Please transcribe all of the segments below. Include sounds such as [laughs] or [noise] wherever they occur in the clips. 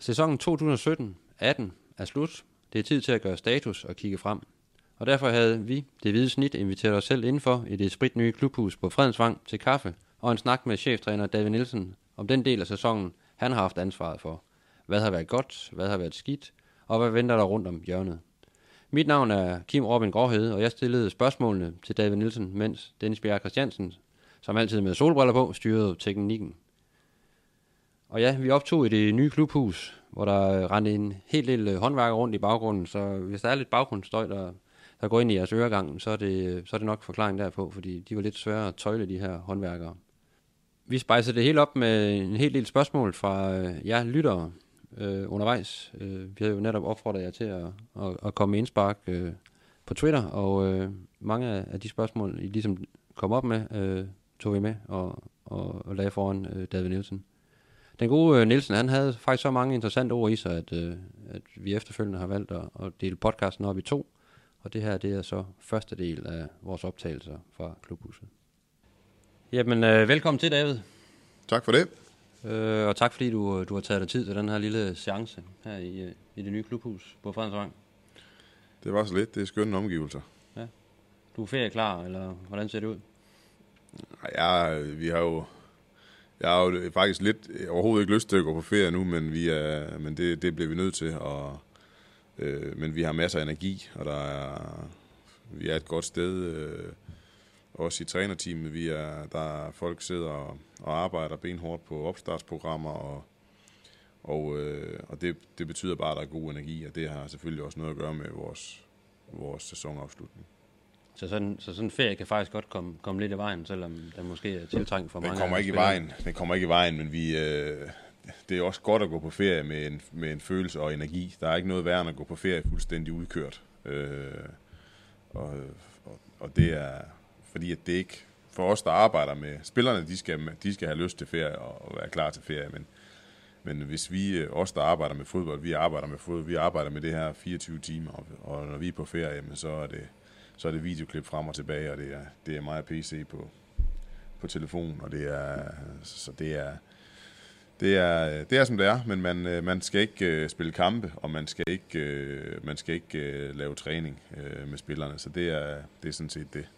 Sæsonen 2017-18 er slut. Det er tid til at gøre status og kigge frem. Og derfor havde vi, det hvide snit, inviteret os selv indenfor i det spritnye klubhus på Fredensvang til kaffe og en snak med cheftræner David Nielsen om den del af sæsonen, han har haft ansvaret for. Hvad har været godt, hvad har været skidt, og hvad venter der rundt om hjørnet. Mit navn er Kim Robin Gråhede, og jeg stillede spørgsmålene til David Nielsen, mens Dennis Bjerg Christiansen, som altid med solbriller på, styrede teknikken. Og ja, vi optog i det nye klubhus, hvor der øh, rendte en helt del øh, håndværker rundt i baggrunden, så hvis der er lidt baggrundsstøj, der, der går ind i jeres øregang, så er, det, øh, så er det nok forklaring derpå, fordi de var lidt svære at tøjle, de her håndværkere. Vi spejser det hele op med en hel del spørgsmål fra jer lyttere øh, undervejs. Øh, vi har jo netop opfordret jer til at, at, at komme med indspark øh, på Twitter, og øh, mange af de spørgsmål, I ligesom kom op med, øh, tog vi med og, og, og lagde foran øh, David Nielsen. Den gode øh, Nielsen, han havde faktisk så mange interessante ord i sig, at, øh, at vi efterfølgende har valgt at, at dele podcasten op i to. Og det her, det er så første del af vores optagelser fra Klubhuset. Jamen, øh, velkommen til, David. Tak for det. Øh, og tak fordi du, du har taget dig tid til den her lille seance her i, øh, i det nye klubhus på Fredensvang. Det var så lidt. Det er skønne omgivelser. Ja. Du er ferieklar, eller hvordan ser det ud? Ja, vi har jo... Jeg har jo faktisk lidt overhovedet ikke lyst til at gå på ferie nu, men, vi er, men det, det bliver vi nødt til. Og, øh, men vi har masser af energi, og der er, vi er et godt sted. Øh, også i trænerteamet, vi er, der er folk sidder og, og arbejder benhårdt på opstartsprogrammer, og, og, øh, og det, det betyder bare, at der er god energi, og det har selvfølgelig også noget at gøre med vores, vores sæsonafslutning. Så sådan, så sådan en ferie kan faktisk godt komme, komme lidt i vejen, selvom den måske er tiltrængt for den mange kommer ikke i vejen. Den kommer ikke i vejen, men vi, øh, det er også godt at gå på ferie med en, med en følelse og energi. Der er ikke noget værre end at gå på ferie fuldstændig udkørt. Øh, og, og, og det er, fordi at det ikke, for os der arbejder med, spillerne de skal, de skal have lyst til ferie og være klar til ferie, men, men hvis vi, øh, os der arbejder med fodbold, vi arbejder med fodbold, vi arbejder med det her 24 timer, og, og når vi er på ferie, så er det, så er det videoklip frem og tilbage, og det er, det er meget PC på, på telefon, og det er, så det er, det er, det er som det er, men man, øh, man skal ikke øh, spille kampe, og man skal ikke, øh, man skal ikke lave træning med spillerne, så det er, det er sådan set det.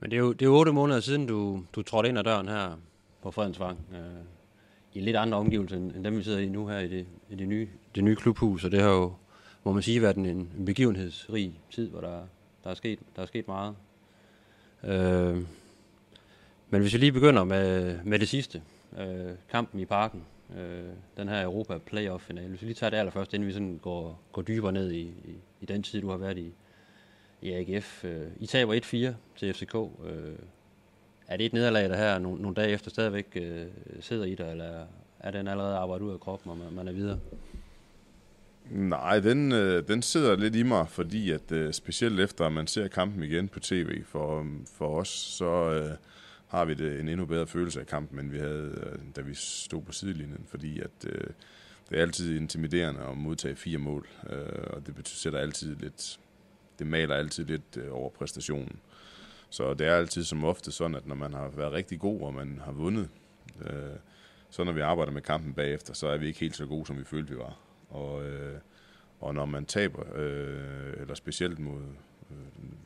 Men det er jo, det er otte måneder siden, du, du trådte ind ad døren her på Fredensvang. Øh, I lidt andre omgivelser, end dem vi sidder i nu her i det, i det, nye, det nye klubhus. Og det har jo, må man sige, været en, en begivenhedsrig tid, hvor der, der, er, sket, der er sket meget. Øh, men hvis vi lige begynder med, med det sidste. Øh, kampen i parken. Øh, den her Europa Playoff-finale. Hvis vi lige tager det allerførst, inden vi sådan går, går dybere ned i, i, i den tid, du har været i, i AGF. Øh, I taber 1-4 til FCK. Øh, er det et nederlag, der her nogle, nogle dage efter stadigvæk øh, sidder i dig, eller er den allerede arbejdet ud af kroppen, og man, man er videre? Nej, den, øh, den sidder lidt i mig, fordi at øh, specielt efter at man ser kampen igen på tv, for, øh, for os, så øh, har vi det en endnu bedre følelse af kampen, end vi havde, øh, da vi stod på sidelinjen, fordi at øh, det er altid intimiderende at modtage fire mål, øh, og det betyder, sætter altid lidt, det maler altid lidt øh, over præstationen. Så det er altid som ofte sådan, at når man har været rigtig god, og man har vundet, øh, så når vi arbejder med kampen bagefter, så er vi ikke helt så gode, som vi følte, vi var. Og, øh, og når man taber, øh, eller specielt mod, øh,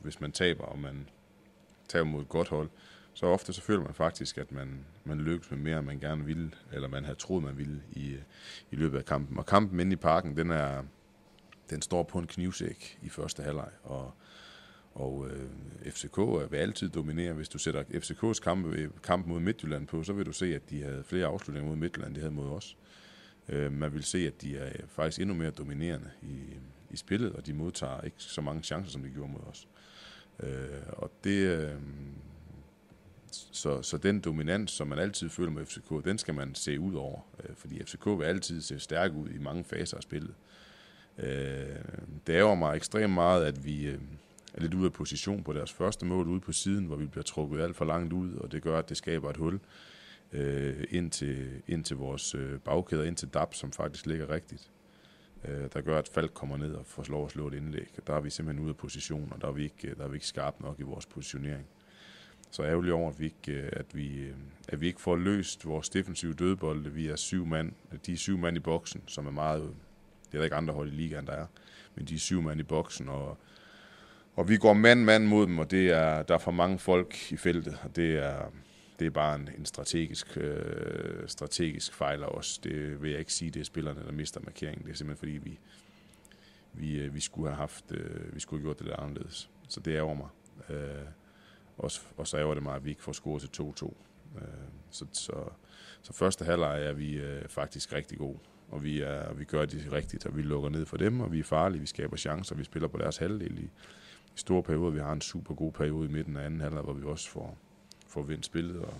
hvis man taber, og man taber mod et godt hold, så ofte så føler man faktisk, at man, man lykkes med mere, end man gerne ville, eller man havde troet, man ville i, i løbet af kampen. Og kampen inde i parken, den er, den står på en knivsæk i første halvleg, og, og øh, FCK vil altid dominere. Hvis du sætter FCK's kamp, kamp mod Midtjylland på, så vil du se, at de havde flere afslutninger mod Midtjylland, end de havde mod os. Øh, Øh, man vil se, at de er øh, faktisk endnu mere dominerende i, i spillet, og de modtager ikke så mange chancer, som de gjorde mod os. Øh, og det... Øh, så, så den dominans, som man altid føler med FCK, den skal man se ud over. Øh, fordi FCK vil altid se stærk ud i mange faser af spillet. Øh, det ærger mig ekstremt meget, at vi øh, er lidt ude af position på deres første mål ude på siden, hvor vi bliver trukket alt for langt ud, og det gør, at det skaber et hul øh, Øh, ind, til, ind til vores øh, bagkæder, ind til DAP, som faktisk ligger rigtigt. Øh, der gør, at Falk kommer ned og får lov at slå et indlæg. Der er vi simpelthen ude af position, og der er vi ikke, øh, der er vi ikke skarpe nok i vores positionering. så ærgerlig over, at vi ikke, øh, at vi, at vi ikke får løst vores defensive dødbolde. Vi er syv mand. De er syv mand i boksen, som er meget... Det er der ikke andre hold i ligaen, der er. Men de er syv mand i boksen, og, og vi går mand-mand mod dem, og det er, der er for mange folk i feltet, og det er, det er bare en, en strategisk, øh, strategisk fejl af os. Det vil jeg ikke sige, det er spillerne, der mister markeringen. Det er simpelthen fordi, vi, vi, øh, vi skulle have haft, øh, vi skulle have gjort det lidt anderledes. Så det ærger mig. Øh, også, og så ærger det mig, at vi ikke får scoret til 2-2. Øh, så, så, så første halvleg er vi øh, faktisk rigtig gode. Og vi, er, vi gør det rigtigt, og vi lukker ned for dem, og vi er farlige, vi skaber chancer, vi spiller på deres halvdel i, i store perioder. Vi har en super god periode i midten af anden halvleg, hvor vi også får, får vendt spillet. Og,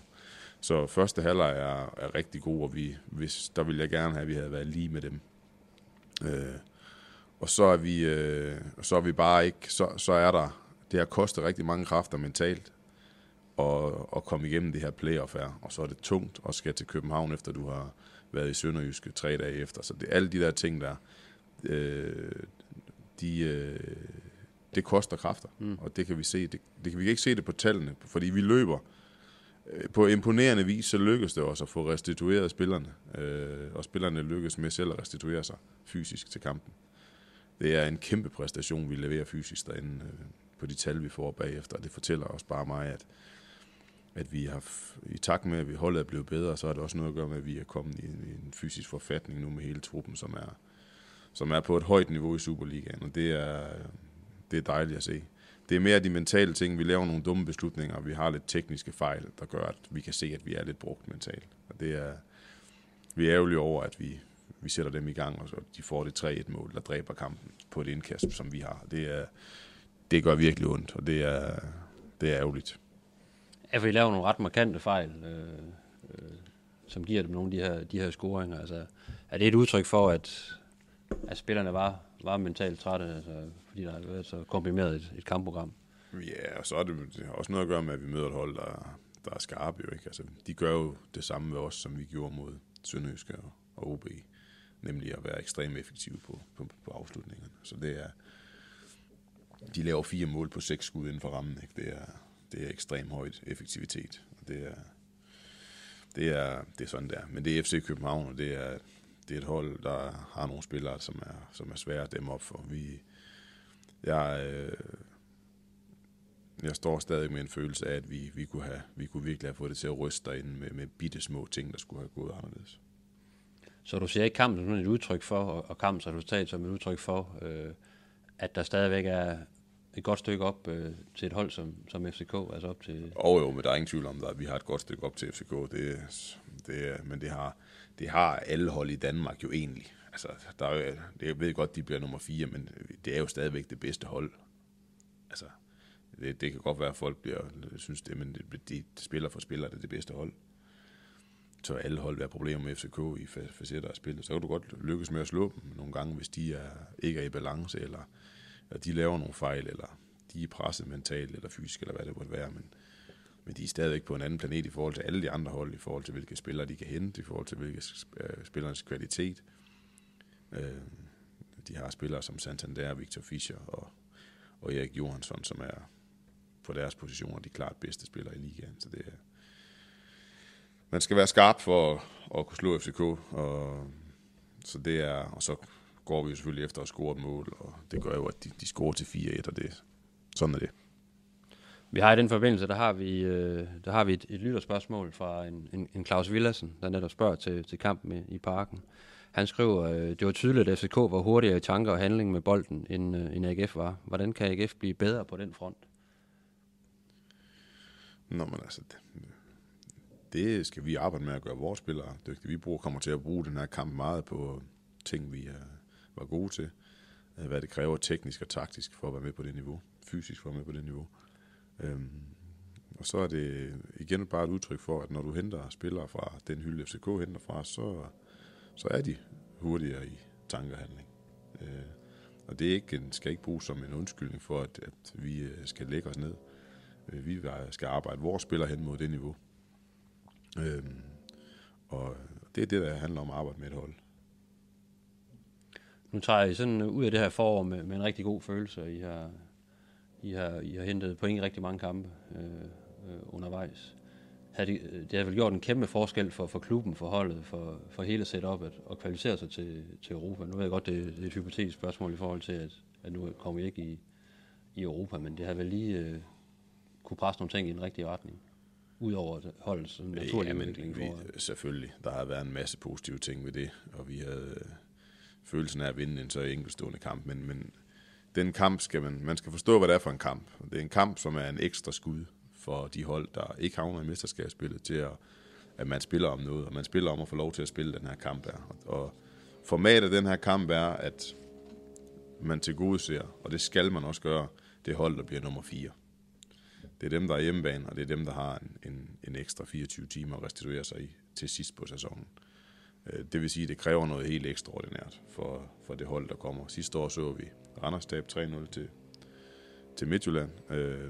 så første halvleg er, er rigtig god, og vi, hvis, der ville jeg gerne have, at vi havde været lige med dem. Øh, og så er vi, øh, så er vi bare ikke, så, så er der, det har kostet rigtig mange kræfter mentalt at, at komme igennem det her playoff her, og så er det tungt at skal til København, efter du har været i Sønderjyske tre dage efter. Så det, alle de der ting der, øh, de, øh, det koster kræfter, mm. og det kan vi se. Det, det kan vi ikke se det på tallene, fordi vi løber Øh, på imponerende vis, så lykkedes det også at få restitueret spillerne, øh, og spillerne lykkes med selv at restituere sig fysisk til kampen. Det er en kæmpe præstation, vi leverer fysisk derinde øh, på de tal, vi får bagefter, det fortæller også bare mig, at at vi har, i takt med, at vi holdet er blevet bedre, så er det også noget at gøre med, at vi er kommet i en, i en fysisk forfatning nu med hele truppen, som er, som er på et højt niveau i Superligaen, og det er, det er dejligt at se. Det er mere de mentale ting. Vi laver nogle dumme beslutninger, og vi har lidt tekniske fejl, der gør, at vi kan se, at vi er lidt brugt mentalt. Og det er, vi er ærgerlige over, at vi, vi sætter dem i gang, og så de får det 3-1-mål, der dræber kampen på et indkast, som vi har. Det, er, det gør virkelig ondt, og det er, det er ærgerligt. Ja, for I laver nogle ret markante fejl, øh, øh, som giver dem nogle af de her, de her scoringer. Altså, er det et udtryk for, at, at spillerne var, var mentalt trætte, altså, fordi der har været så komprimeret et, et kampprogram? Ja, og så er det, det har også noget at gøre med, at vi møder et hold, der, der er skarpe. Jo, ikke? Altså, de gør jo det samme med os, som vi gjorde mod Sønderjyske og, og OB. Nemlig at være ekstremt effektive på, på, på afslutningerne. Så det er, de laver fire mål på seks skud inden for rammen. Ikke? Det er, det er ekstremt højt effektivitet. Og det er, det er, det er sådan der. Men det er FC København, og det er, det er et hold, der har nogle spillere, som er, som er svære at dæmme op for. Vi, jeg, øh, jeg står stadig med en følelse af, at vi, vi, kunne, have, vi kunne virkelig have fået det til at ryste derinde med, med bitte små ting, der skulle have gået anderledes. Så du ser ikke kampen som et udtryk for, og kampens resultat som et udtryk for, øh, at der stadigvæk er, et godt stykke op øh, til et hold som, som FCK? Altså op til... Og jo, men der er ingen tvivl om, at vi har et godt stykke op til FCK. Det, det, men det har, det har alle hold i Danmark jo egentlig. Altså, der er jo, det, jeg ved godt, de bliver nummer fire, men det er jo stadigvæk det bedste hold. Altså, det, det kan godt være, at folk bliver, synes det, men det, de spiller for spiller, det er det bedste hold. Så alle hold være problemer med FCK i facetter af spillet. Så kan du godt lykkes med at slå dem nogle gange, hvis de er, ikke er i balance, eller at de laver nogle fejl, eller de er presset mentalt eller fysisk, eller hvad det måtte være, men, men de er stadigvæk på en anden planet i forhold til alle de andre hold, i forhold til hvilke spillere de kan hente, i forhold til hvilke øh, spillernes kvalitet. Øh, de har spillere som Santander, Victor Fischer og, og Erik Johansson, som er på deres positioner de klart bedste spillere i ligaen. Så det er, man skal være skarp for at, at kunne slå FCK, og, så det er, og så går vi jo selvfølgelig efter at score et mål, og det gør jo, at de, de scorer til 4-1, og det, sådan er det. Vi har i den forbindelse, der har vi, øh, der har vi et, et lytterspørgsmål fra en, en, en Claus Villassen, der netop spørger til, til kampen i parken. Han skriver, øh, det var tydeligt, at FCK var hurtigere i tanker og handling med bolden, end, øh, end AGF var. Hvordan kan AGF blive bedre på den front? Nå, men altså, det, det skal vi arbejde med at gøre vores spillere dygtige. Vi bruger, kommer til at bruge den her kamp meget på ting, vi, er, var gode til. Øh, hvad det kræver teknisk og taktisk for at være med på det niveau. Fysisk for at være med på det niveau. Øhm, og så er det igen bare et udtryk for, at når du henter spillere fra den hylde, FCK henter fra, så, så er de hurtigere i tankehandling. Øh, og det er ikke, skal ikke bruges som en undskyldning for, at, at vi øh, skal lægge os ned. Øh, vi skal arbejde vores spillere hen mod det niveau. Øh, og det er det, der handler om at arbejde med et hold. Nu tager I sådan ud af det her forår med, med en rigtig god følelse. I har, i har, I har hentet point i rigtig mange kampe. Øh, øh, undervejs. Havde de, øh, det har vel gjort en kæmpe forskel for, for klubben, for holdet, for, for hele setupet at kvalificere sig til, til Europa. Nu ved jeg godt, det, det er et hypotetisk spørgsmål i forhold til, at, at nu kommer vi ikke i, i Europa, men det har vel lige øh, kunne presse nogle ting i den rigtige retning udover holdets naturlige ja, udvikling? Vi, selvfølgelig. Der har været en masse positive ting ved det, og vi havde øh, følelsen af at vinde en så enkeltstående kamp, men, men den kamp skal man, man skal forstå, hvad det er for en kamp. Det er en kamp, som er en ekstra skud for de hold, der ikke havner i mesterskabsspillet, til at, at man spiller om noget, og man spiller om at få lov til at spille den her kamp her. Og formatet af den her kamp er, at man til gode ser, og det skal man også gøre, det hold, der bliver nummer 4. Det er dem, der er hjemmebane, og det er dem, der har en, en, en ekstra 24 timer at restituere sig i til sidst på sæsonen. Øh, det vil sige, at det kræver noget helt ekstraordinært for, for det hold, der kommer. Sidste år så vi Randers tab 3-0 til, til Midtjylland. Øh,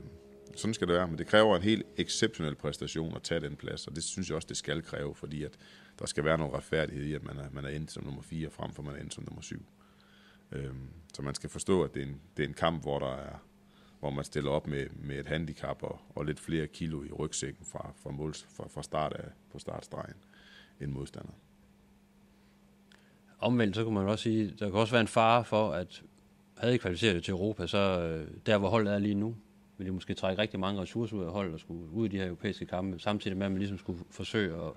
sådan skal det være, men det kræver en helt exceptionel præstation at tage den plads, og det synes jeg også, det skal kræve, fordi at der skal være noget retfærdighed i, at man er, man er endt som nummer 4, frem for man er endt som nummer 7. Øh, så man skal forstå, at det er en, det er en kamp, hvor der er hvor man stiller op med, med et handicap og, og lidt flere kilo i rygsækken fra, fra, måls, fra, fra start af, på startstregen end modstander. Omvendt, så kunne man også sige, der kan også være en fare for, at havde I kvalificeret det til Europa, så øh, der, hvor holdet er lige nu, ville de måske trække rigtig mange ressourcer ud af holdet og skulle ud i de her europæiske kampe, samtidig med, at man ligesom skulle forsøge at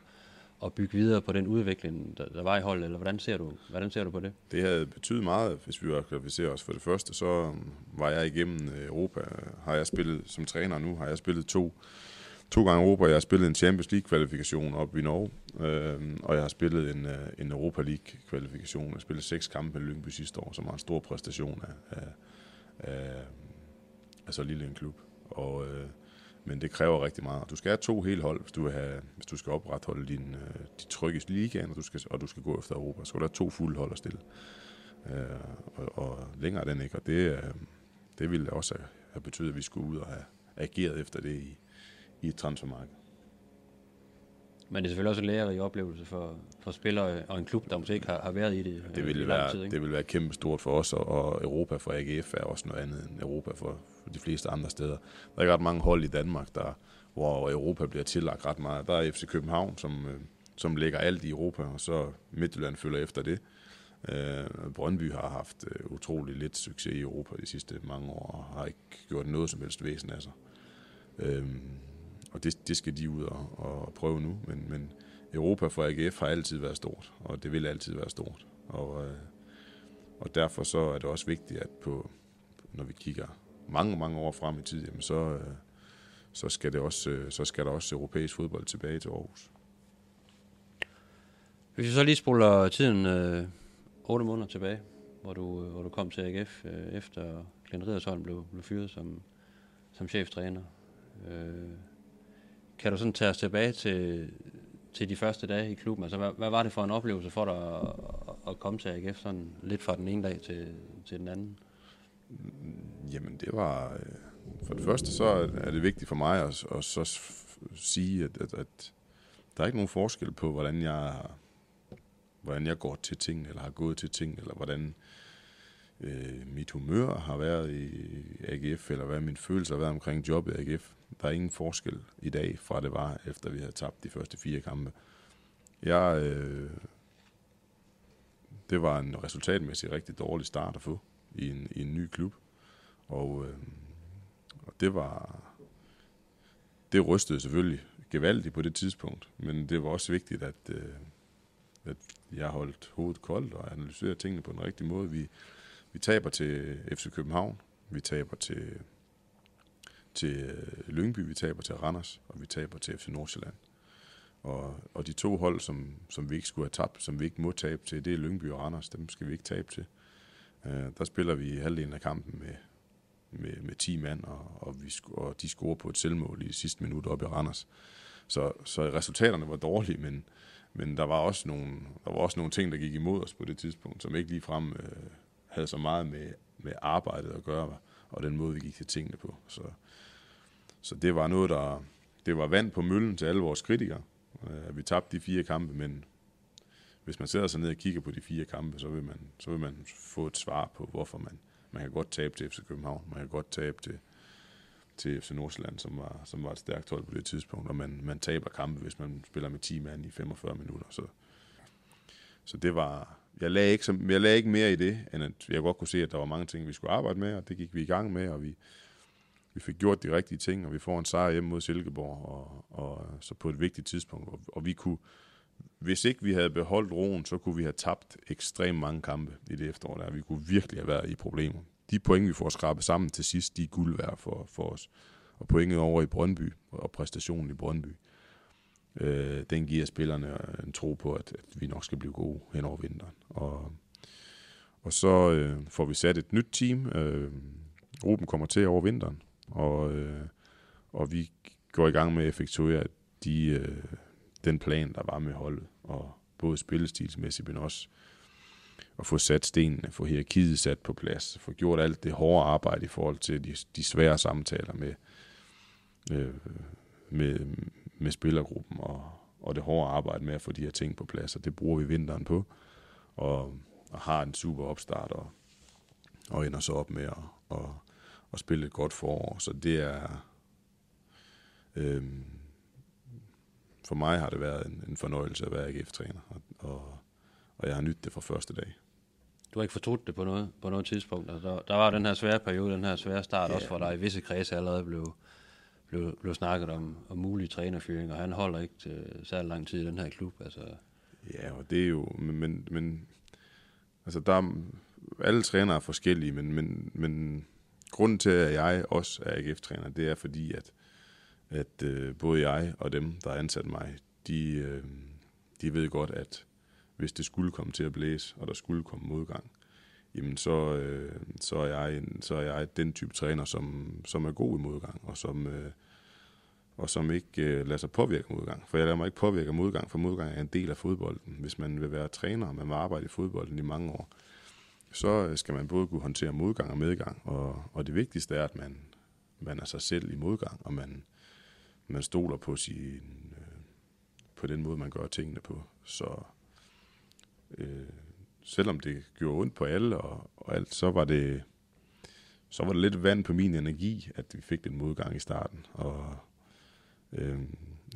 at bygge videre på den udvikling, der, der var i holdet, eller hvordan ser, du, hvordan ser du på det? Det havde betydet meget, hvis vi var kvalificeret os. For det første, så øh, var jeg igennem øh, Europa. Har jeg spillet som træner nu, har jeg spillet to, to gange Europa. Jeg har spillet en Champions League-kvalifikation op i Norge, øh, og jeg har spillet en, øh, en Europa League-kvalifikation. Jeg har spillet seks kampe med Lyngby sidste år, som var en stor præstation af, af, af, af så lille en klub. Og øh, men det kræver rigtig meget. Du skal have to hele hold, hvis du, vil have, hvis du skal opretholde din, øh, de tryggeste ligaen, og du, skal, og du skal gå efter Europa. Så skal du have to fulde hold at stille. Øh, og, og længere er den ikke, og det, øh, det ville også have, have betydet, at vi skulle ud og have ageret efter det i, i et transfermarked. Men det er selvfølgelig også en lærerig oplevelse for, for spillere og en klub, der måske ikke har, har været i det det vil være, tid. Ikke? Det vil være kæmpe stort for os, og, og Europa for AGF er også noget andet end Europa for, for de fleste andre steder. Der er ikke ret mange hold i Danmark, der, hvor Europa bliver tillagt ret meget. Der er FC København, som, øh, som lægger alt i Europa, og så Midtjylland følger efter det. Øh, Brøndby har haft øh, utrolig lidt succes i Europa de sidste mange år, og har ikke gjort noget som helst væsen af sig. Øh, og det, det skal de ud og, og prøve nu. Men, men Europa for AGF har altid været stort, og det vil altid være stort. Og, øh, og derfor så er det også vigtigt, at på, når vi kigger mange, mange år frem i tid, jamen så, øh, så, skal det også, øh, så skal der også europæisk fodbold tilbage til Aarhus. Hvis vi så lige spoler tiden øh, 8 måneder tilbage, hvor du, øh, hvor du kom til AGF, øh, efter Glenn Ridersholm blev, blev fyret som, som cheftræner. Øh, kan du sådan tage os tilbage til, til de første dage i klubben? Altså, hvad, hvad var det for en oplevelse for dig at, at komme til AGF sådan lidt fra den ene dag til, til den anden? Jamen, det var... Øh, for det første, så er det vigtigt for mig at, at så sige, at, at, at der er ikke nogen forskel på, hvordan jeg, hvordan jeg går til ting, eller har gået til ting, eller hvordan øh, mit humør har været i AGF, eller hvad min følelse har været omkring jobbet i AGF. Der er ingen forskel i dag fra det var, efter vi havde tabt de første fire kampe. Jeg, øh, det var en resultatmæssigt rigtig dårlig start at få i en, i en ny klub. Og, øh, og det var... Det rystede selvfølgelig gevaldigt på det tidspunkt, men det var også vigtigt, at, øh, at jeg holdt hovedet koldt og analyserede tingene på den rigtige måde. Vi, vi taber til FC København, vi taber til, til øh, Lyngby, vi taber til Randers, og vi taber til FC Nordsjælland. Og, og de to hold, som, som vi ikke skulle have tabt, som vi ikke må tabe til, det er Lyngby og Randers. Dem skal vi ikke tabe til. Uh, der spiller vi halvdelen af kampen med, med, med 10 mand, og, og, vi, og de scorer på et selvmål i sidste minut op i Randers. Så, så resultaterne var dårlige, men, men der var også nogle, der var også nogle ting, der gik imod os på det tidspunkt, som ikke lige frem uh, øh, havde så meget med, med arbejdet at gøre, og den måde, vi gik til tingene på. Så, så det var noget, der det var vand på møllen til alle vores kritikere. Øh, vi tabte de fire kampe, men hvis man sætter sig ned og kigger på de fire kampe, så vil man, så vil man få et svar på, hvorfor man, man kan godt tabe til FC København, man kan godt tabe til, til FC Nordsjælland, som var, som var et stærkt hold på det tidspunkt, og man, man taber kampe, hvis man spiller med 10 mand i 45 minutter. Så, så det var, jeg lagde, ikke, som, jeg lagde ikke mere i det, end at jeg godt kunne se, at der var mange ting, vi skulle arbejde med, og det gik vi i gang med, og vi, vi fik gjort de rigtige ting, og vi får en sejr hjemme mod Silkeborg, og, og så på et vigtigt tidspunkt, og, og vi kunne, hvis ikke vi havde beholdt roen, så kunne vi have tabt ekstremt mange kampe i det efterår der. Vi kunne virkelig have været i problemer. De point, vi får skrabet sammen til sidst, de er guld værd for, for os. Og pointet over i Brøndby, og præstationen i Brøndby, øh, den giver spillerne en tro på, at, at vi nok skal blive gode hen over vinteren. Og, og så øh, får vi sat et nyt team. Øh, Ruben kommer til over vinteren, og, øh, og vi går i gang med at effektuere de, øh, den plan, der var med holdet, og både spillestilsmæssigt, men også at få sat stenene, få hierarkiet sat på plads, få gjort alt det hårde arbejde i forhold til de, de svære samtaler med, øh, med, med spillergruppen, og, og det hårde arbejde med at få de her ting på plads, og det bruger vi vinteren på, og, og har en super opstart, og, og ender så op med at, at, at spille et godt forår, så det er... Øh, for mig har det været en, en fornøjelse at være AGF-træner, og, og, og jeg har nydt det fra første dag. Du har ikke fortrudt det på noget, på noget tidspunkt? Altså, der, der var den her svære periode, den her svære start, ja. også for dig i visse kredse allerede blev, blev, blev snakket om, om mulige trænerfyring, og han holder ikke til særlig lang tid i den her klub. Altså. Ja, og det er jo, men, men, men altså der er, alle trænere er forskellige, men, men, men grunden til, at jeg også er AGF-træner, det er fordi, at at øh, både jeg og dem, der har ansat mig, de, øh, de ved godt, at hvis det skulle komme til at blæse, og der skulle komme modgang, jamen så, øh, så, er jeg en, så er jeg den type træner, som, som er god i modgang, og som, øh, og som ikke øh, lader sig påvirke modgang. For jeg lader mig ikke påvirke modgang, for modgang er en del af fodbolden. Hvis man vil være træner, og man vil arbejde i fodbolden i mange år, så øh, skal man både kunne håndtere modgang og medgang. Og, og det vigtigste er, at man, man er sig selv i modgang, og man, man stoler på sin, øh, på den måde, man gør tingene på. Så øh, selvom det gjorde ondt på alle og, og alt, så var det så var det lidt vand på min energi, at vi fik den modgang i starten. Og øh,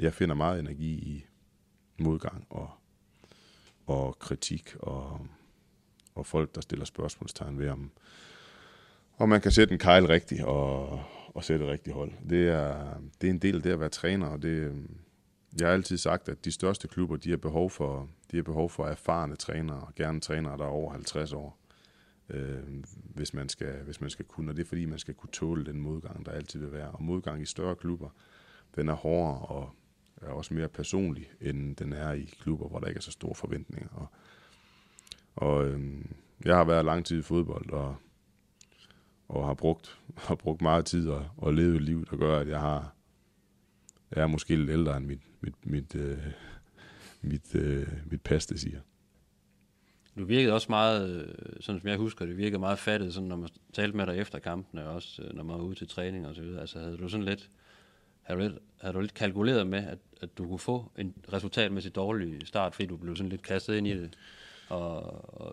jeg finder meget energi i modgang og, og kritik og, og folk, der stiller spørgsmålstegn ved, om, om man kan sætte en kejl rigtigt og, og sætte et rigtigt hold. Det er, det er en del af det at være træner, og det, øhm, jeg har altid sagt, at de største klubber, de har behov for, de har behov for erfarne trænere, og gerne trænere, der er over 50 år, øh, hvis, man skal, hvis man skal kunne. Og det er fordi, man skal kunne tåle den modgang, der altid vil være. Og modgang i større klubber, den er hårdere og er også mere personlig, end den er i klubber, hvor der ikke er så store forventninger. Og, og øh, jeg har været lang tid i fodbold, og og har brugt, har brugt meget tid og, og levet et liv, der gør, at jeg har jeg er måske lidt ældre end mit, mit, mit, øh, mit, øh, mit pas, det siger. Du virkede også meget, øh, sådan som jeg husker, det virkede meget fattet, sådan, når man talte med dig efter kampene, og også øh, når man var ude til træning og så videre. Altså havde du sådan lidt, havde du lidt, havde du lidt kalkuleret med, at, at du kunne få en resultatmæssigt dårlig start, fordi du blev sådan lidt kastet ind i det? og,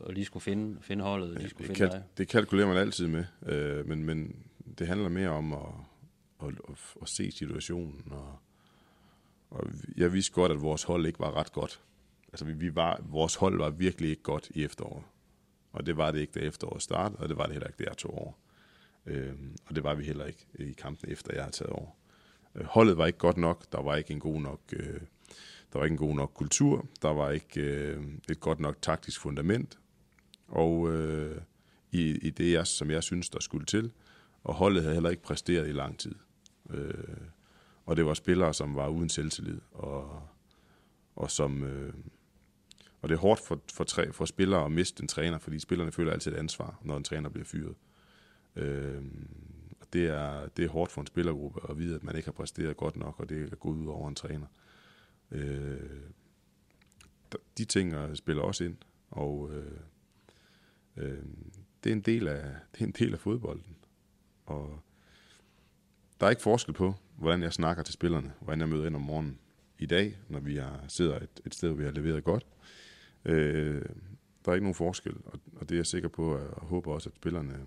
og lige skulle finde, finde holdet, og lige skulle det finde dig. Det kalkulerer man altid med, øh, men, men det handler mere om at, at, at, at se situationen, og, og jeg vidste godt, at vores hold ikke var ret godt. Altså, vi, vi var, vores hold var virkelig ikke godt i efteråret. Og det var det ikke, da efteråret startede, og det var det heller ikke, da jeg tog over. Øh, og det var vi heller ikke i kampen efter, jeg havde taget over. Øh, holdet var ikke godt nok, der var ikke en god nok øh, der var ikke en god nok kultur, der var ikke øh, et godt nok taktisk fundament, og øh, i, i det, jeg, som jeg synes, der skulle til, og holdet havde heller ikke præsteret i lang tid. Øh, og det var spillere, som var uden selvtillid, og, og som... Øh, og det er hårdt for, for, træ, for spillere at miste en træner, fordi spillerne føler altid et ansvar, når en træner bliver fyret. Øh, og det er, det er hårdt for en spillergruppe at vide, at man ikke har præsteret godt nok, og det er gået ud over en træner. Øh, de ting øh, spiller også ind, og øh, øh, det, er en del af, det er en del af fodbolden. Og der er ikke forskel på, hvordan jeg snakker til spillerne, hvordan jeg møder ind om morgenen i dag, når vi har, sidder et, et sted, hvor vi har leveret godt. Øh, der er ikke nogen forskel, og, og det er jeg sikker på, og håber også, at spillerne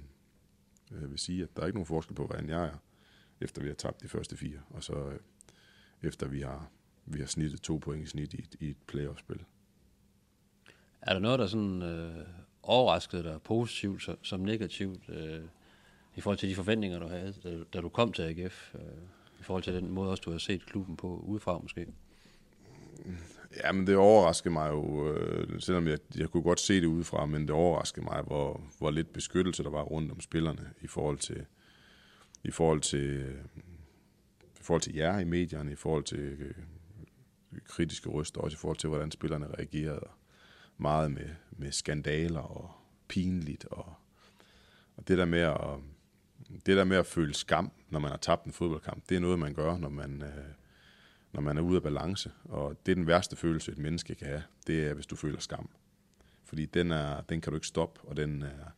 øh, vil sige, at der er ikke nogen forskel på, hvordan jeg er. efter vi har tabt de første fire, og så øh, efter vi har, vi har snittet to point i snit i, i et playoff-spil. Er der noget, der sådan øh, overraskede dig positivt som, som negativt øh, i forhold til de forventninger, du havde, da, da du kom til AGF? Øh, i forhold til den måde også, du har set klubben på udefra måske? Ja, men det overraskede mig jo, øh, selvom jeg, jeg kunne godt se det udefra, men det overraskede mig, hvor, hvor lidt beskyttelse der var rundt om spillerne i forhold til, i forhold til, i forhold til jer i medierne, i forhold til øh, kritiske røster, også i forhold til, hvordan spillerne reagerede. Meget med, med skandaler og pinligt, og, og det der med at, det der med at føle skam, når man har tabt en fodboldkamp, det er noget, man gør, når man, øh, når man er ude af balance. Og det er den værste følelse, et menneske kan have, det er, hvis du føler skam. Fordi den, er, den kan du ikke stoppe, og den er,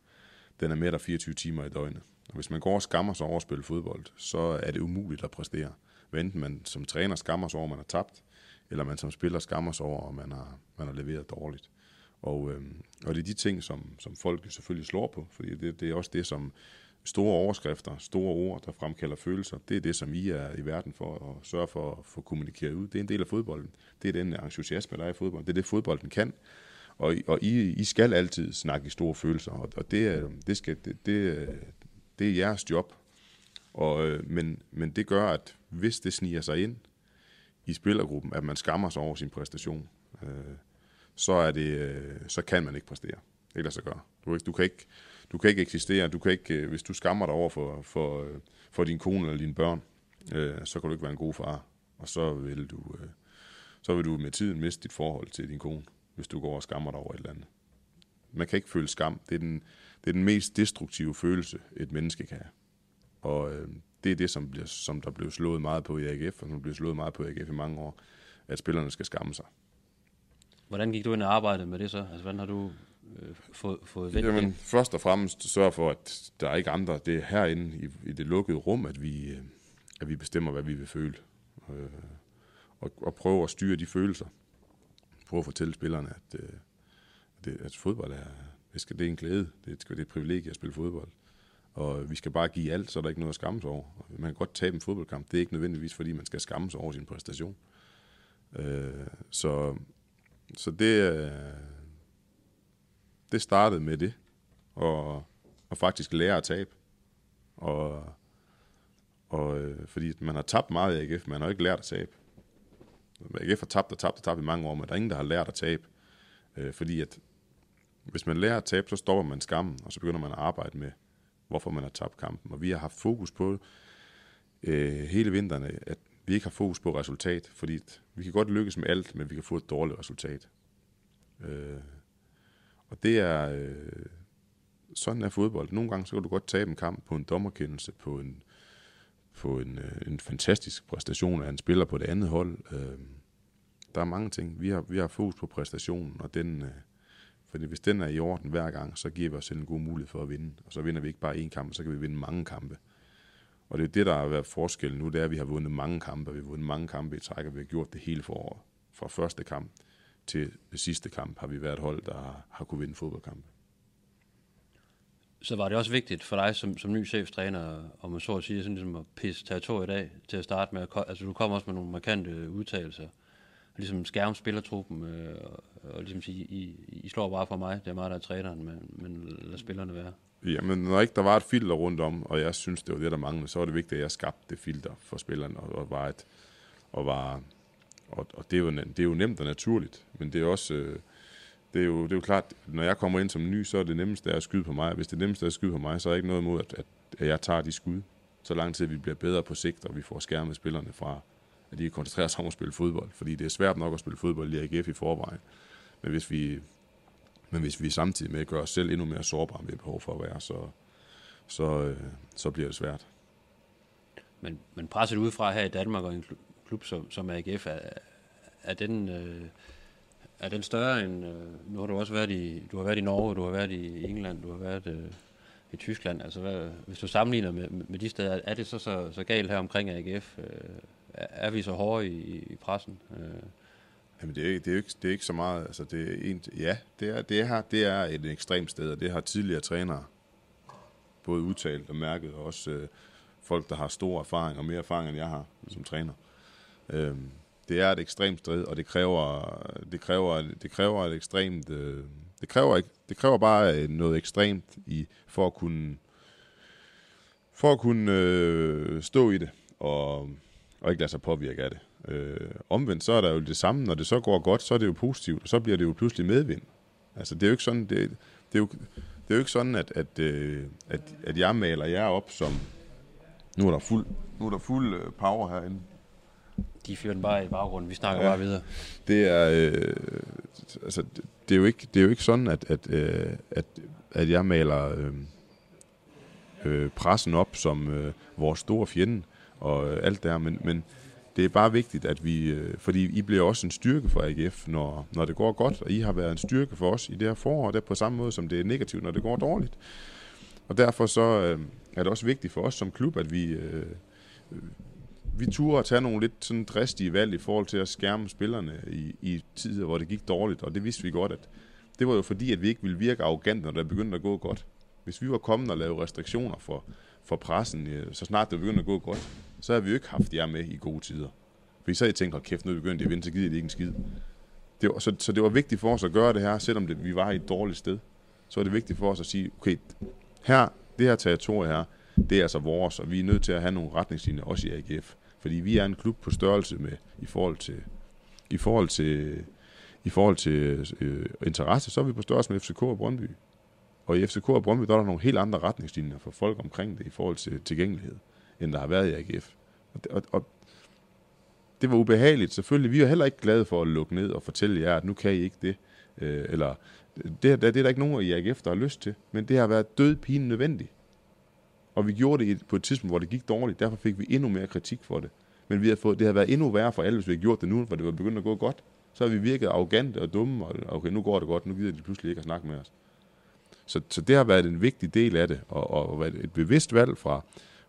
den er med dig 24 timer i døgnet. Og hvis man går og skammer sig over at spille fodbold, så er det umuligt at præstere. Hvad enten man som træner skammer sig over, at man har tabt, eller man som spiller skammer sig over, at man har, man har leveret dårligt. Og, øhm, og det er de ting, som, som folk selvfølgelig slår på, fordi det, det er også det, som store overskrifter, store ord, der fremkalder følelser, det er det, som I er i verden for at sørge for at få kommunikeret ud. Det er en del af fodbolden. Det er den entusiasme, der er i fodbolden. Det er det, fodbolden kan. Og, og I, I skal altid snakke i store følelser, og, og det, det, skal, det, det, det er jeres job. Og, øh, men, men det gør, at hvis det sniger sig ind i spillergruppen, at man skammer sig over sin præstation, øh, så, er det, øh, så kan man ikke præstere. Det kan lade sig gøre. Du, du, kan ikke, du kan ikke eksistere. Du kan ikke, øh, hvis du skammer dig over for, for, øh, for din kone eller dine børn, øh, så kan du ikke være en god far. Og så vil du, øh, så vil du med tiden miste dit forhold til din kone, hvis du går og skammer dig over et eller andet. Man kan ikke føle skam. Det er den, det er den mest destruktive følelse, et menneske kan have. Og øh, det er det, som, bliver, som der blev slået meget på i AGF, og som blev slået meget på i AGF i mange år, at spillerne skal skamme sig. Hvordan gik du ind og arbejdede med det så? Altså, hvordan har du øh, fået, fået vendt Jamen, først og fremmest sørge for, at der er ikke andre. Det er herinde i, i det lukkede rum, at vi, øh, at vi bestemmer, hvad vi vil føle. Øh, og, og prøve at styre de følelser. Prøve at fortælle spillerne, at, øh, at, det, at fodbold er, det, skal, det er en glæde. Det, det er et privilegie at spille fodbold. Og vi skal bare give alt, så er der ikke noget at skamme sig over. Man kan godt tabe en fodboldkamp. Det er ikke nødvendigvis, fordi man skal skamme sig over sin præstation. Øh, så, så det, det startede med det. Og, og faktisk lære at tabe. Og, og øh, fordi man har tabt meget i AGF, man har ikke lært at tabe. AGF har tabt og tabt og tabt i mange år, men der er ingen, der har lært at tabe. Øh, fordi at hvis man lærer at tabe, så stopper man skammen, og så begynder man at arbejde med, hvorfor man har tabt kampen. Og vi har haft fokus på øh, hele vinteren, at vi ikke har fokus på resultat, fordi vi kan godt lykkes med alt, men vi kan få et dårligt resultat. Øh, og det er, øh, sådan er fodbold. Nogle gange så kan du godt tabe en kamp på en dommerkendelse, på en, på en, øh, en fantastisk præstation af en spiller på det andet hold. Øh, der er mange ting. Vi har, vi har fokus på præstationen, og den, øh, fordi hvis den er i orden hver gang, så giver vi os selv en god mulighed for at vinde. Og så vinder vi ikke bare én kamp, så kan vi vinde mange kampe. Og det er det, der har været forskellen nu, det er, at vi har vundet mange kampe. Vi har vundet mange kampe i træk, og vi har gjort det hele foråret. Fra første kamp til sidste kamp har vi været et hold, der har, har kunne vinde fodboldkampe. Så var det også vigtigt for dig som, som ny cheftræner, om man så at sige, sådan ligesom at pisse territoriet af til at starte med. Altså du kom også med nogle markante udtalelser, ligesom skærme spillertruppen, øh, og, og ligesom sige, I, I slår bare for mig, det er mig, der er træneren, men, men lad spillerne være. Jamen, når ikke der var et filter rundt om, og jeg synes, det var det, der manglede, så var det vigtigt, at jeg skabte det filter for spillerne, og, og var et, og var, og, og det, er jo, det er jo nemt og naturligt, men det er også, øh, det er, jo, det er jo klart, når jeg kommer ind som ny, så er det nemmeste at skyde på mig. Hvis det nemmeste er at skyde på mig, så er der ikke noget imod, at, at jeg tager de skud. Så lang tid vi bliver bedre på sigt, og vi får skærmet spillerne fra, at de koncentrerer sig om at spille fodbold. Fordi det er svært nok at spille fodbold i AGF i forvejen. Men hvis vi, men hvis vi samtidig med gør os selv endnu mere sårbare, vi har behov for at være, så, så, øh, så bliver det svært. Men, men presset udefra her i Danmark og klub som, som AGF, er, er den... Øh er den større end, øh, nu har du også været i, du har været i Norge, du har været i England, du har været øh, i Tyskland, altså hvad, hvis du sammenligner med, med de steder, er det så, så, så galt her omkring AGF? Øh, er vi så hårde i, i pressen? Øh. Jamen det er, det, er ikke, det er ikke så meget, altså det er en, ja, det er, det, er, det er et ekstremt sted, og det har tidligere trænere både udtalt og mærket, og også øh, folk, der har stor erfaring og mere erfaring, end jeg har som træner. Øh, Øh, det er et ekstremt sted, og det kræver, det kræver, det kræver et ekstremt, øh, det kræver, det kræver bare øh, noget ekstremt i, for at kunne, for at kunne øh, stå i det, og, og ikke lade sig påvirke af det. Øh, omvendt så er der jo det samme, når det så går godt, så er det jo positivt, og så bliver det jo pludselig medvind. Altså det er jo ikke sådan, det, det er jo, det er jo ikke sådan, at, at, øh, at, at jeg maler jer op som, nu er der fuld, nu er der fuld øh, power herinde. De fyrer den bare i baggrunden, vi snakker ja. bare videre. Det er, øh, altså, det er jo ikke, det er jo ikke sådan, at, at, øh, at, at jeg maler øh, øh, pressen op som øh, vores store fjende og øh, alt der, men, men det er bare vigtigt, at vi, øh, fordi I bliver også en styrke for AGF, når, når det går godt, og I har været en styrke for os i det her forår, og det er på samme måde, som det er negativt, når det går dårligt. Og derfor så øh, er det også vigtigt for os som klub, at vi, øh, vi turde at tage nogle lidt sådan dristige valg i forhold til at skærme spillerne i, i tider, hvor det gik dårligt, og det vidste vi godt, at det var jo fordi, at vi ikke ville virke arrogant, når det begyndte at gå godt. Hvis vi var kommet og lavet restriktioner for, for pressen, så snart det begyndte at gå godt, så har vi jo ikke haft jer med i gode tider. For så havde I tænkt, hold kæft, nu begyndte de at vinde, så gider de ikke en skid. Det var, så, så det var vigtigt for os at gøre det her, selvom det, vi var i et dårligt sted. Så var det vigtigt for os at sige, okay, her, det her territorie her, det er altså vores, og vi er nødt til at have nogle retningslinjer, også i AGF. Fordi vi er en klub på størrelse med, i forhold til, i forhold til, i forhold til øh, interesse, så er vi på størrelse med FCK og Brøndby. Og i FCK og Brøndby, der er der nogle helt andre retningslinjer for folk omkring det i forhold til tilgængelighed end der har været i AGF. Og, og, og det var ubehageligt. Selvfølgelig, vi er heller ikke glade for at lukke ned og fortælle jer, at nu kan I ikke det. Øh, eller, det, det, det er der ikke nogen i AGF, der har lyst til. Men det har været død pine nødvendigt. Og vi gjorde det på et tidspunkt, hvor det gik dårligt. Derfor fik vi endnu mere kritik for det. Men vi har fået, det har været endnu værre for alle, hvis vi havde gjort det nu, hvor det var begyndt at gå godt. Så har vi virket arrogante og dumme, og okay, nu går det godt, nu gider de pludselig ikke at snakke med os. Så, så det har været en vigtig del af det, og, og, og et bevidst valg fra,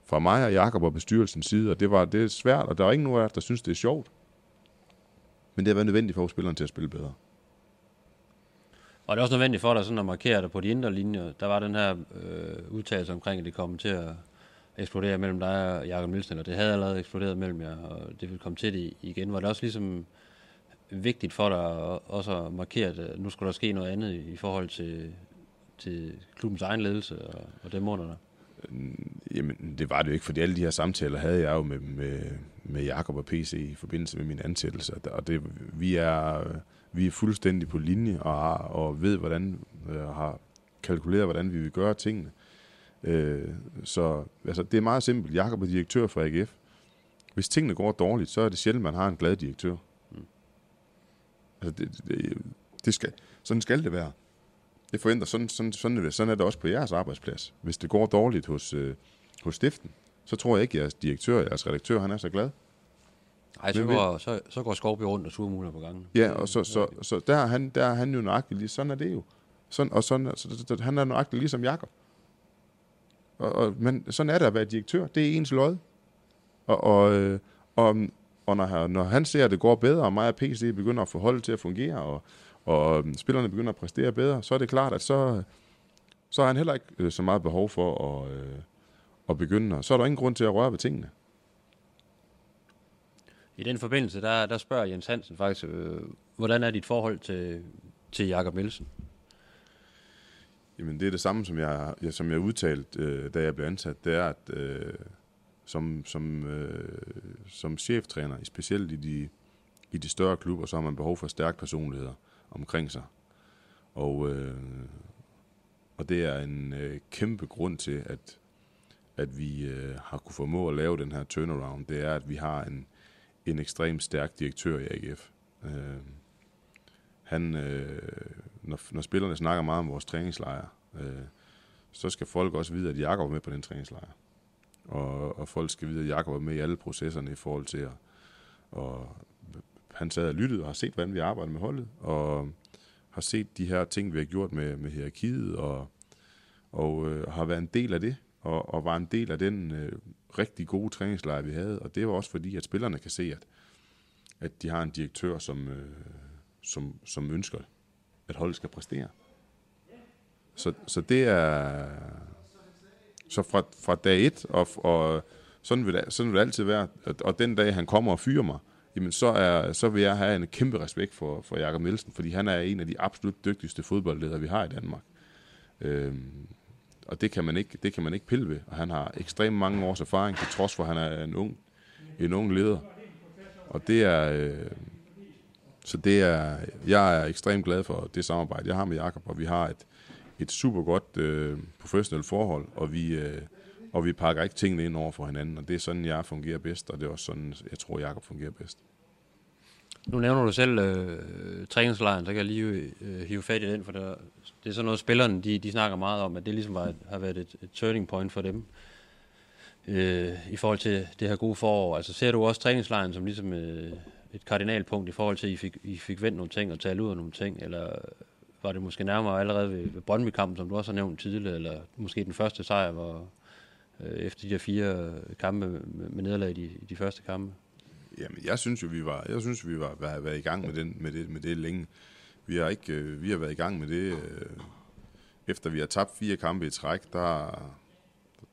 fra mig og Jakob og bestyrelsens side, og det var det er svært, og der er ingen nogen af der synes, det er sjovt. Men det har været nødvendigt for spilleren til at spille bedre. Og det er også nødvendigt for dig sådan at markere dig på de indre linjer. Der var den her øh, udtalelse omkring, at det kom til at eksplodere mellem dig og Jakob Nielsen, og det havde allerede eksploderet mellem jer, og det vil komme til det igen. Var det også ligesom vigtigt for dig også at markere, at øh, nu skulle der ske noget andet i forhold til, til klubbens egen ledelse og, og dem under dig? Øh, jamen, det var det jo ikke, fordi alle de her samtaler havde jeg jo med, med, med Jakob og PC i forbindelse med min ansættelse. Og det, vi, er, vi er fuldstændig på linje og, har, og ved, hvordan øh, har kalkuleret, hvordan vi vil gøre tingene. Øh, så altså, det er meget simpelt. Jakob er direktør for AGF. Hvis tingene går dårligt, så er det sjældent, man har en glad direktør. Mm. Altså, det, det, det skal, sådan skal det være det forventer, sådan, sådan, sådan, er det, sådan er det også på jeres arbejdsplads. Hvis det går dårligt hos, øh, hos stiften, så tror jeg ikke, at jeres direktør, jeres redaktør, han er så glad. Nej, så, går, så, så går Skorby rundt og surmuler på gangen. Ja, og så, så, så der, er han, der er han jo nøjagtig lige, sådan er det jo. Sådan, og sådan, så, så, så, han er nøjagtig ligesom Jakob. Og, og, men sådan er det at være direktør. Det er ens lod. Og, og, øh, og, og når, når han ser, at det går bedre, og mig og PC begynder at få holdet til at fungere, og, og øhm, spillerne begynder at præstere bedre, så er det klart, at så, så har han heller ikke øh, så meget behov for at, øh, at begynde. Så er der ingen grund til at røre ved tingene. I den forbindelse, der, der spørger Jens Hansen faktisk, øh, hvordan er dit forhold til, til Jakob Nielsen? Jamen det er det samme, som jeg, jeg, som jeg udtalte, øh, da jeg blev ansat. Det er, at øh, som, som, øh, som cheftræner, specielt i de, i de større klubber, så har man behov for stærke personligheder omkring sig. Og, øh, og det er en øh, kæmpe grund til, at, at vi øh, har kunne formå at lave den her turnaround. Det er, at vi har en, en ekstremt stærk direktør i AGF. Øh, han, øh, når, når spillerne snakker meget om vores træningslejre, øh, så skal folk også vide, at Jakob er med på den træningslejr. Og, og folk skal vide, at Jakob er med i alle processerne i forhold til at, Og han sad og lyttede og har set, hvordan vi arbejder med holdet, og har set de her ting, vi har gjort med, med hierarkiet, og, og øh, har været en del af det, og, og var en del af den øh, rigtig gode træningslejr, vi havde. Og det var også fordi, at spillerne kan se, at, at de har en direktør, som, øh, som, som ønsker, at holdet skal præstere. Så, så det er... Så fra, fra dag et, og, og, sådan vil, det, sådan vil det altid være. Og, og den dag, han kommer og fyrer mig, jamen så, er, så vil jeg have en kæmpe respekt for, for Jakob Nielsen, fordi han er en af de absolut dygtigste fodboldledere, vi har i Danmark. Øhm, og det kan, man ikke, det kan man ikke pille ved. Og han har ekstremt mange års erfaring, til trods for, at han er en ung, en ung leder. Og det er... Øh, så det er, jeg er ekstremt glad for det samarbejde, jeg har med Jakob, og vi har et, et super godt øh, professionelt forhold, og vi, øh, og vi pakker ikke tingene ind over for hinanden, og det er sådan, jeg fungerer bedst, og det er også sådan, jeg tror, Jakob fungerer bedst. Nu nævner du selv øh, træningslejren, så kan jeg lige øh, hive fat i den, for der, det er sådan noget, spillerne de, de snakker meget om, at det ligesom var et, har været et, et turning point for dem øh, i forhold til det her gode forår. Altså ser du også træningslejren som ligesom øh, et kardinalpunkt i forhold til, at I fik, I fik vendt nogle ting og talt ud af nogle ting, eller var det måske nærmere allerede ved, ved Brøndby-kampen, som du også har nævnt tidligere, eller måske den første sejr, hvor øh, efter de der fire kampe med, med nederlag i de, i de første kampe? Jamen, jeg synes jo, vi var, jeg synes, vi var været, var i gang med, den, med, det, med det længe. Vi har ikke, øh, vi har været i gang med det, øh, efter vi har tabt fire kampe i træk, der,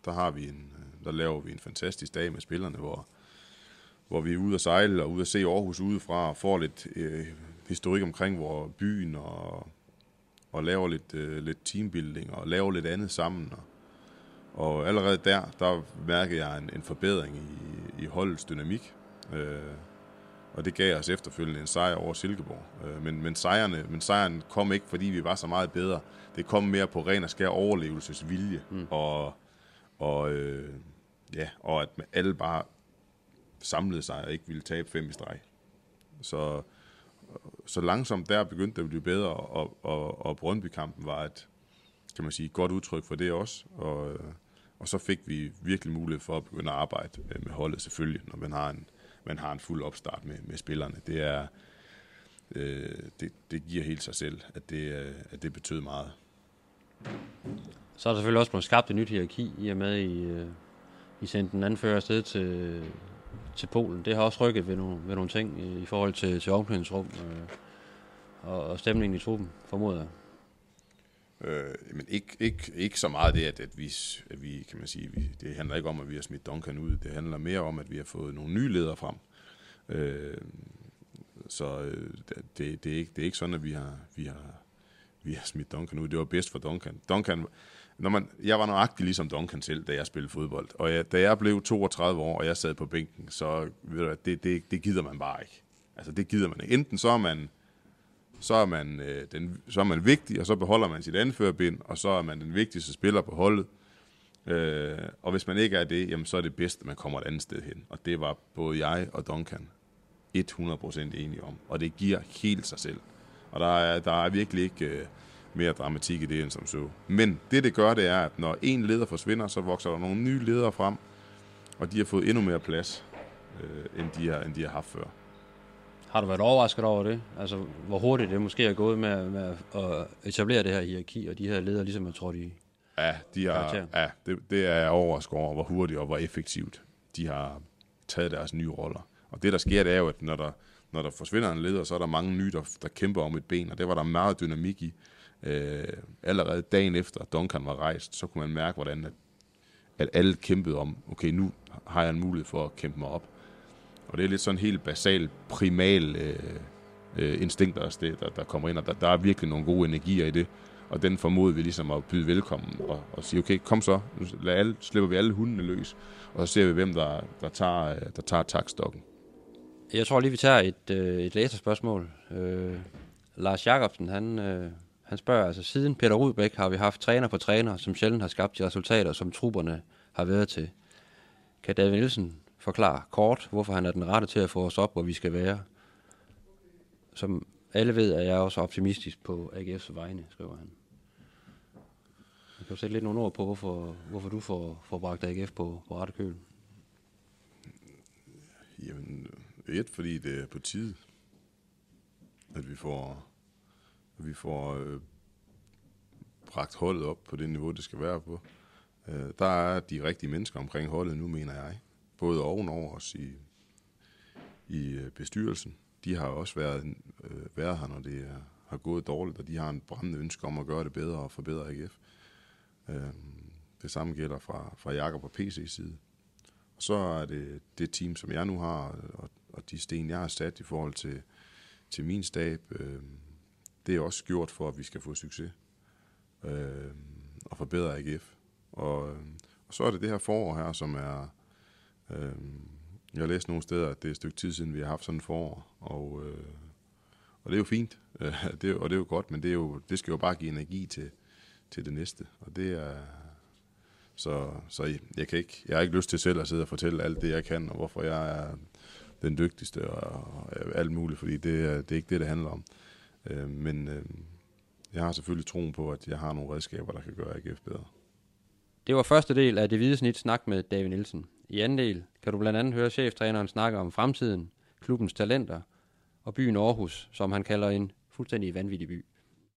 der har vi en, øh, der laver vi en fantastisk dag med spillerne, hvor, hvor vi er ude at sejle og ude at se Aarhus udefra og får lidt øh, historik omkring hvor byen og, og laver lidt, øh, lidt teambuilding og laver lidt andet sammen. Og, og allerede der, der mærkede jeg en, en forbedring i, i holdets dynamik. Øh, og det gav os efterfølgende en sejr over Silkeborg. Øh, men, men, sejrene, men sejren kom ikke, fordi vi var så meget bedre. Det kom mere på ren og skær overlevelsesvilje. Mm. Og, og, øh, ja, og at alle bare samlede sig og ikke ville tabe fem i streg. Så, så langsomt der begyndte det at blive bedre, og, og, og Brøndby-kampen var et, kan man sige, godt udtryk for det også. Og, og så fik vi virkelig mulighed for at begynde at arbejde med holdet selvfølgelig, når man har en, man har en fuld opstart med, med spillerne. Det er øh, det, det giver helt sig selv, at det, øh, at det betød meget. Så er der selvfølgelig også blevet skabt et nyt hierarki, i og med, I, øh, I sendte den anfører afsted til, til Polen. Det har også rykket ved nogle, ved nogle ting i, i forhold til, til omklædningsrum øh, og, og stemningen i truppen, formoder jeg. Øh, men ikke, ikke, ikke så meget det, at, at, vi, at vi, kan man sige, vi, det handler ikke om, at vi har smidt Duncan ud. Det handler mere om, at vi har fået nogle nye ledere frem. Øh, så øh, det, det, er ikke, det er ikke sådan, at vi har, vi har, vi har smidt Duncan ud. Det var bedst for Duncan. Duncan når man, jeg var nøjagtig ligesom Duncan selv, da jeg spillede fodbold. Og jeg, da jeg blev 32 år, og jeg sad på bænken, så ved du, det, det, det gider man bare ikke. Altså, det gider man ikke. Enten så er man, så er man, øh, den, så er man vigtig, og så beholder man sit anførbind, og så er man den vigtigste spiller på holdet. Øh, og hvis man ikke er det, jamen, så er det bedst, at man kommer et andet sted hen. Og det var både jeg og Duncan 100% enige om. Og det giver helt sig selv. Og der er, der er virkelig ikke... Øh, mere dramatik i det end som så. Men det, det gør, det er, at når en leder forsvinder, så vokser der nogle nye ledere frem, og de har fået endnu mere plads, øh, end, de har, end de har haft før. Har du været overrasket over det? Altså, hvor hurtigt det måske er gået med, med at etablere det her hierarki, og de her ledere ligesom er trådt i Ja, de har, ja det, det er jeg overrasket over, hvor hurtigt og hvor effektivt de har taget deres nye roller. Og det, der sker, det er jo, at når der, når der forsvinder en leder, så er der mange nye, der, der kæmper om et ben, og det var der meget dynamik i. Øh, allerede dagen efter Duncan var rejst, så kunne man mærke, hvordan at, at alle kæmpede om, okay, nu har jeg en mulighed for at kæmpe mig op. Og det er lidt sådan helt basal, primal øh, øh, instinkt, der, der, der kommer ind, og der, der er virkelig nogle gode energier i det. Og den formoder vi ligesom at byde velkommen og, og sige, okay, kom så, nu lad alle, slipper vi alle hundene løs, og så ser vi, hvem der, der tager, øh, der tager takstokken. Jeg tror lige, vi tager et, øh, et læserspørgsmål. Øh, Lars Jakobsen, han, øh, han spørger altså, siden Peter Rudbæk har vi haft træner på træner, som sjældent har skabt de resultater, som trupperne har været til. Kan David Nielsen forklare kort, hvorfor han er den rette til at få os op, hvor vi skal være? Som alle ved, er jeg også optimistisk på AGF's vegne, skriver han. Jeg kan jo sætte lidt nogle ord på, hvorfor, hvorfor du får, får bragt AGF på, på rette køl. Jamen, et, fordi det er på tide, at vi får vi får øh, bragt holdet op på det niveau, det skal være på. Øh, der er de rigtige mennesker omkring holdet nu, mener jeg. Både ovenover os i, i øh, bestyrelsen. De har også været, øh, været her, når det er, har gået dårligt, og de har en brændende ønske om at gøre det bedre og forbedre AGF. Øh, det samme gælder fra, fra Jakob og PC's side. Og så er det det team, som jeg nu har, og, og de sten, jeg har sat i forhold til, til min stab, øh, det er også gjort for, at vi skal få succes øh, og forbedre AGF. Og, øh, og så er det det her forår her, som er... Øh, jeg har læst nogle steder, at det er et stykke tid siden, vi har haft sådan en forår, og, øh, og det er jo fint, [laughs] det, og det er jo godt, men det, er jo, det skal jo bare give energi til, til det næste, og det er... Så, så jeg, kan ikke, jeg har ikke lyst til selv at sidde og fortælle alt det, jeg kan, og hvorfor jeg er den dygtigste og, og alt muligt, fordi det er, det er ikke det, det handler om. Øh, men øh, jeg har selvfølgelig troen på, at jeg har nogle redskaber, der kan gøre AGF bedre. Det var første del af det hvide snit snak med David Nielsen. I anden del kan du blandt andet høre cheftræneren snakke om fremtiden, klubbens talenter og byen Aarhus, som han kalder en fuldstændig vanvittig by.